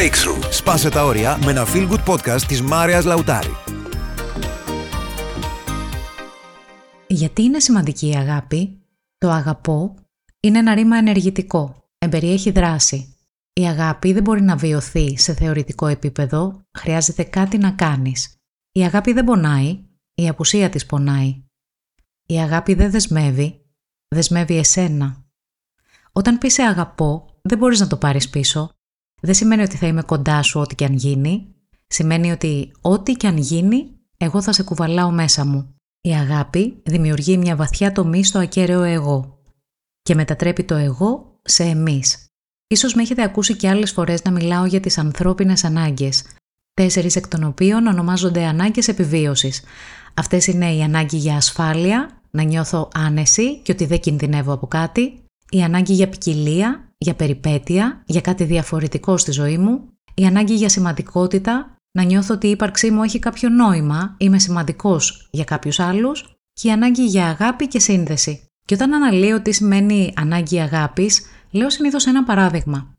Breakthrough. Σπάσε τα όρια με ένα feel good podcast της Μάριας Λαουτάρη. Γιατί είναι σημαντική η αγάπη; Το αγαπώ είναι ένα ρήμα ενεργητικό. Εμπεριέχει δράση. Η αγάπη δεν μπορεί να βιωθεί σε θεωρητικό επίπεδο, χρειάζεται κάτι να κάνεις. Η αγάπη δεν πονάει, η απουσία της πονάει. Η αγάπη δεν δεσμεύει, δεσμεύει εσένα. Όταν πεις σε αγαπώ, δεν μπορείς να το πάρεις πίσω. Δεν σημαίνει ότι θα είμαι κοντά σου ό,τι και αν γίνει. Σημαίνει ότι ό,τι και αν γίνει, εγώ θα σε κουβαλάω μέσα μου. Η αγάπη δημιουργεί μια βαθιά τομή στο ακέραιο εγώ και μετατρέπει το εγώ σε εμείς. Ίσως με έχετε ακούσει και άλλες φορές να μιλάω για τις ανθρώπινες ανάγκες, τέσσερις εκ των οποίων ονομάζονται ανάγκες επιβίωσης. Αυτές είναι η ανάγκη για ασφάλεια, να νιώθω άνεση και ότι δεν κινδυνεύω από κάτι, η ανάγκη για ποικιλία, για περιπέτεια, για κάτι διαφορετικό στη ζωή μου, η ανάγκη για σημαντικότητα, να νιώθω ότι η ύπαρξή μου έχει κάποιο νόημα, είμαι σημαντικός για κάποιους άλλους και η ανάγκη για αγάπη και σύνδεση. Και όταν αναλύω τι σημαίνει ανάγκη αγάπης, λέω συνήθως ένα παράδειγμα.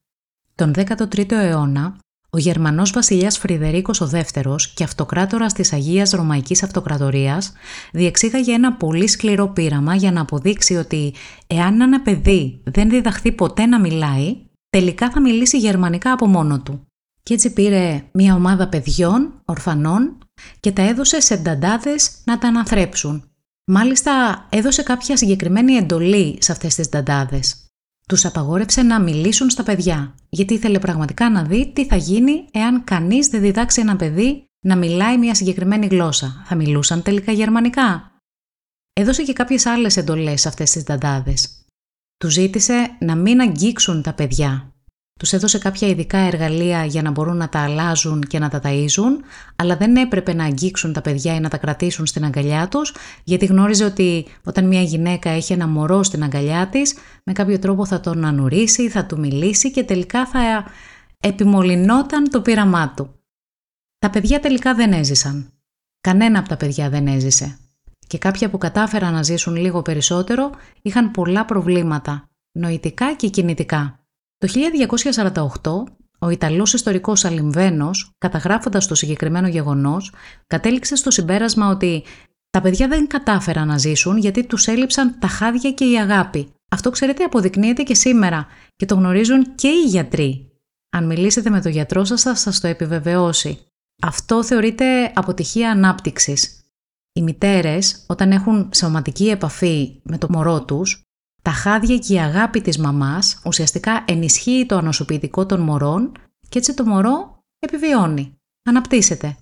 Τον 13ο αιώνα, ο Γερμανός βασιλιάς Φρυδερίκος ο δεύτερος και αυτοκράτορας της Αγίας Ρωμαϊκής Αυτοκρατορίας διεξήγαγε ένα πολύ σκληρό πείραμα για να αποδείξει ότι εάν ένα παιδί δεν διδαχθεί ποτέ να μιλάει, τελικά θα μιλήσει γερμανικά από μόνο του. Και έτσι πήρε μια ομάδα παιδιών, ορφανών και τα έδωσε σε νταντάδες να τα αναθρέψουν. Μάλιστα έδωσε κάποια συγκεκριμένη εντολή σε αυτές τις νταντάδες. Τους απαγόρευσε να μιλήσουν στα παιδιά, γιατί ήθελε πραγματικά να δει τι θα γίνει εάν κανείς δεν διδάξει ένα παιδί να μιλάει μια συγκεκριμένη γλώσσα. Θα μιλούσαν τελικά γερμανικά. Έδωσε και κάποιες άλλες εντολές σε αυτές τις νταντάδες. Τους ζήτησε να μην αγγίξουν τα παιδιά τους έδωσε κάποια ειδικά εργαλεία για να μπορούν να τα αλλάζουν και να τα ταΐζουν, αλλά δεν έπρεπε να αγγίξουν τα παιδιά ή να τα κρατήσουν στην αγκαλιά τους, γιατί γνώριζε ότι όταν μια γυναίκα έχει ένα μωρό στην αγκαλιά της, με κάποιο τρόπο θα τον ανουρίσει, θα του μιλήσει και τελικά θα επιμολυνόταν το πείραμά του. Τα παιδιά τελικά δεν έζησαν. Κανένα από τα παιδιά δεν έζησε. Και κάποια που κατάφεραν να ζήσουν λίγο περισσότερο είχαν πολλά προβλήματα, νοητικά και κινητικά. Το 1248, ο Ιταλός ιστορικός Αλιμβένος, καταγράφοντας το συγκεκριμένο γεγονός, κατέληξε στο συμπέρασμα ότι τα παιδιά δεν κατάφεραν να ζήσουν γιατί τους έλειψαν τα χάδια και η αγάπη. Αυτό ξέρετε αποδεικνύεται και σήμερα και το γνωρίζουν και οι γιατροί. Αν μιλήσετε με τον γιατρό σας θα σας το επιβεβαιώσει. Αυτό θεωρείται αποτυχία ανάπτυξης. Οι μητέρες όταν έχουν σωματική επαφή με το μωρό τους τα χάδια και η αγάπη της μαμάς ουσιαστικά ενισχύει το ανοσοποιητικό των μωρών και έτσι το μωρό επιβιώνει, αναπτύσσεται.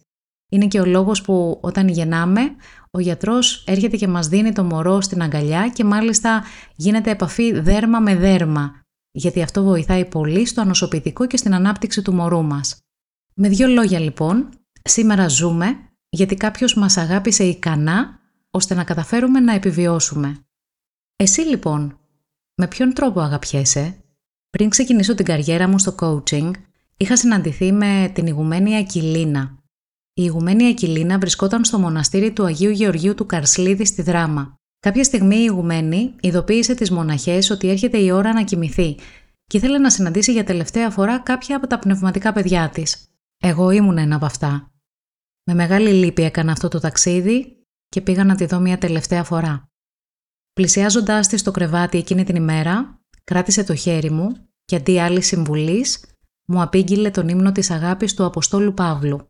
Είναι και ο λόγος που όταν γεννάμε, ο γιατρός έρχεται και μας δίνει το μωρό στην αγκαλιά και μάλιστα γίνεται επαφή δέρμα με δέρμα, γιατί αυτό βοηθάει πολύ στο ανοσοποιητικό και στην ανάπτυξη του μωρού μας. Με δύο λόγια λοιπόν, σήμερα ζούμε γιατί κάποιος μας αγάπησε ικανά ώστε να καταφέρουμε να επιβιώσουμε. Εσύ λοιπόν, με ποιον τρόπο αγαπιέσαι; Πριν ξεκινήσω την καριέρα μου στο coaching, είχα συναντηθεί με την ηγουμένη Ακυλίνα. Η ηγουμένη Ακυλίνα βρισκόταν στο μοναστήρι του Αγίου Γεωργίου του Καρσλίδη στη Δράμα. Κάποια στιγμή η ηγουμένη ειδοποίησε τις μοναχές ότι έρχεται η ώρα να κοιμηθεί και ήθελε να συναντήσει για τελευταία φορά κάποια από τα πνευματικά παιδιά της. Εγώ ήμουν ένα από αυτά. Με μεγάλη λύπη έκανα αυτό το ταξίδι και πήγα να τη δω μια τελευταία φορά. Πλησιάζοντάς της στο κρεβάτι εκείνη την ημέρα, κράτησε το χέρι μου και αντί άλλη συμβουλής, μου απήγγειλε τον ύμνο της αγάπης του Αποστόλου Παύλου.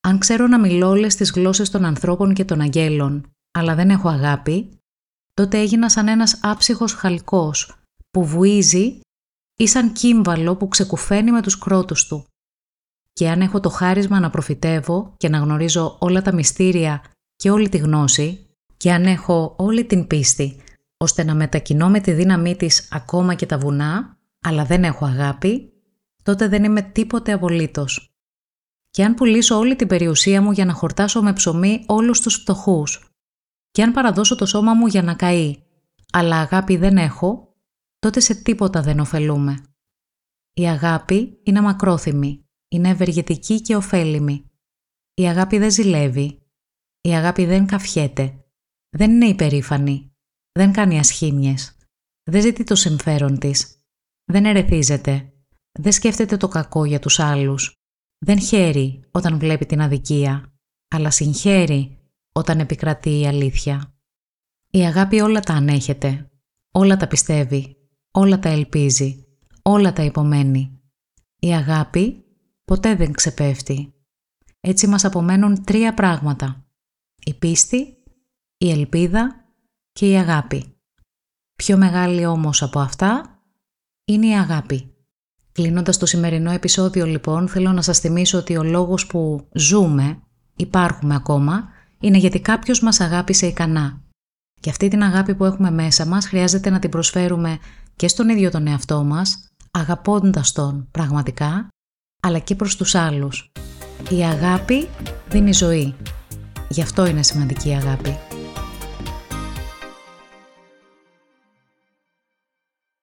Αν ξέρω να μιλώ όλες τις γλώσσες των ανθρώπων και των αγγέλων, αλλά δεν έχω αγάπη, τότε έγινα σαν ένας άψυχος χαλκός που βουίζει ή σαν κύμβαλο που ξεκουφαίνει με τους κρότους του. Και αν έχω το χάρισμα να προφητεύω και να γνωρίζω όλα τα μυστήρια και όλη τη γνώση, και αν έχω όλη την πίστη ώστε να μετακινώ με τη δύναμή της ακόμα και τα βουνά, αλλά δεν έχω αγάπη, τότε δεν είμαι τίποτε απολύτως. Και αν πουλήσω όλη την περιουσία μου για να χορτάσω με ψωμί όλους τους φτωχούς, και αν παραδώσω το σώμα μου για να καεί, αλλά αγάπη δεν έχω, τότε σε τίποτα δεν ωφελούμε. Η αγάπη είναι μακρόθυμη, είναι ευεργετική και ωφέλιμη. Η αγάπη δεν ζηλεύει. Η αγάπη δεν καφιέται. Δεν είναι υπερήφανη. Δεν κάνει ασχήμιες. Δεν ζητεί το συμφέρον της. Δεν ερεθίζεται. δεν σκέφτεται το κακό για τους άλλους, δεν χαίρει όταν βλέπει την αδικία, αλλά συγχαίρει όταν επικρατεί η αλήθεια. Η αγάπη όλα τα ανέχεται, όλα τα πιστεύει, όλα τα ελπίζει, όλα τα υπομένει. Η αγάπη ποτέ δεν ξεπέφτει. Έτσι μας απομένουν τρία πράγματα. Η πίστη, η ελπίδα και η αγάπη. Πιο μεγάλη όμως από αυτά είναι η αγάπη. Κλείνοντας το σημερινό επεισόδιο λοιπόν θέλω να σας θυμίσω ότι ο λόγος που ζούμε, υπάρχουμε ακόμα, είναι γιατί κάποιος μας αγάπησε ικανά. Και αυτή την αγάπη που έχουμε μέσα μας χρειάζεται να την προσφέρουμε και στον ίδιο τον εαυτό μας, αγαπώντας τον πραγματικά, αλλά και προς τους άλλους. Η αγάπη δίνει ζωή. Γι' αυτό είναι σημαντική η αγάπη.